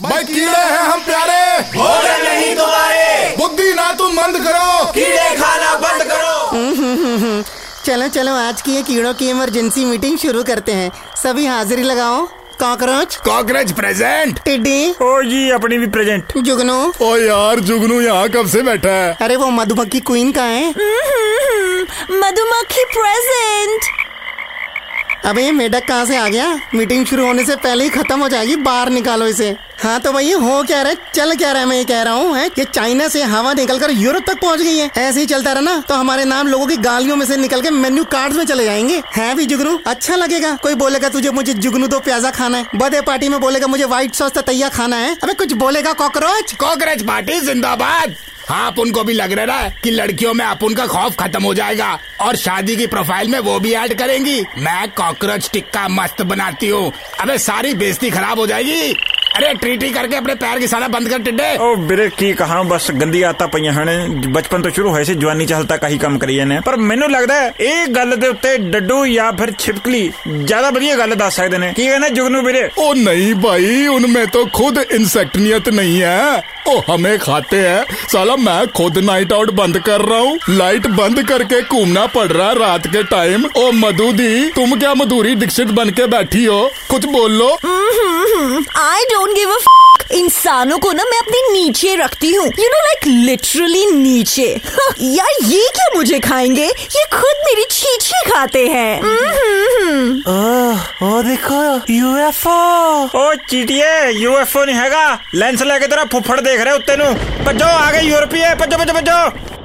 भाई कीड़े हैं हम प्यारे। भोजन नहीं तुम्हारे बुद्धि ना तुम बंद करो। कीड़े खाना बंद करो। चलो चलो आज की ये कीड़ों की इमरजेंसी मीटिंग शुरू करते हैं। सभी हाजिरी लगाओ। कॉकरोच। कॉकरोच प्रेजेंट टिड्डी। ओ जी अपनी भी प्रेजेंट जुगनू। ओ यार जुगनू यहाँ कब से बैठा है? अरे वो मधुमक्खी क्वीन का है? मधुमक्खी प्रेजेंट अबे ये मेढक कहाँ से आ गया? मीटिंग शुरू होने से पहले ही खत्म हो जाएगी, बाहर निकालो इसे। हाँ तो भैया हो क्या रहा है? चल क्या रहा है? मैं ये कह रहा हूँ ये चाइना से हवा निकलकर यूरोप तक पहुँच गई है। ऐसे ही चलता रहा ना तो हमारे नाम लोगों की गालियों में से निकल के मेन्यू कार्ड में चले जाएँगे। है भी जुगनू? अच्छा लगेगा। कोई बोलेगा, तुझे मुझे जुगनू दो प्याजा खाना है। बर्थडे पार्टी में बोलेगा, मुझे व्हाइट सॉस तैया खाना है। अबे कुछ बोलेगा कॉकरोच कॉकरोच पार्टी जिंदाबाद। हाँ उनको भी लग रहा है कि लड़कियों में आप उनका खौफ खत्म हो जाएगा और शादी की प्रोफ़ाइल में वो भी ऐड करेंगी। मैं कॉकरोच टिक्का मस्त बनाती हूँ। अबे सारी बेइज्जती खराब हो जाएगी। अरे ट्रीटी करके अपने पैर की साला बंद कर टिड्डे ओ ਵੀਰੇ ਕੀ ਕਹਾਂ ਬਸ ਗੰਦੀ ਆਦਤਾਂ ਪਈਆਂ ਹਨ ਬਚਪਨ ਤੋਂ ਸ਼ੁਰੂ ਹੋਏ ਸੀ ਜਵਾਨੀ ਚ ਹਾਲ ਤੱਕ ਆਹੀ ਕੰਮ ਕਰੀ ਜਾਂਦੇ ਆ ਪਰ ਮੈਨੂੰ ਲੱਗਦਾ ਹੈ ਇਹ ਗੱਲ ਦੇ ਉੱਤੇ ਡੱਡੂ ਜਾਂ ਫਿਰ ਛਿਪਕਲੀ ਜ਼ਿਆਦਾ ਵਧੀਆ ਗੱਲ ਦੱਸ ਸਕਦੇ ਨੇ ਕੀ ਕਹਿੰਦਾ ਜੁਗਨੂ ਵੀਰੇ ओ नहीं भाई उनमें तो खुद इंसेक्टनियत नहीं है ओ हमें खाते हैं साला मैं खुद नाइट आउट बंद कर रहा हूँ लाइट बंद करके घूमना पड़ रहा है रात के टाइम ओ मधु दी तुम क्या मधुरी दीक्षित बन के बैठी हो कुछ बोल लो आई डोंट गिव अ इंसानों को ना मैं अपने नीचे रखती हूँ। यू नो लाइक लिटरली नीचे। यार ये क्या मुझे खाएँगे? ये खुद मेरी छीछी खाते हैं। ओ देखो यूएफओ ओ चीटिए यूएफओ नहीं हैगा। लेंस लेके तेरा फुफड़ देख रहे उत्ते नु भज्जो आ गए यूरोपीय भज्जो भज्जो भज्जो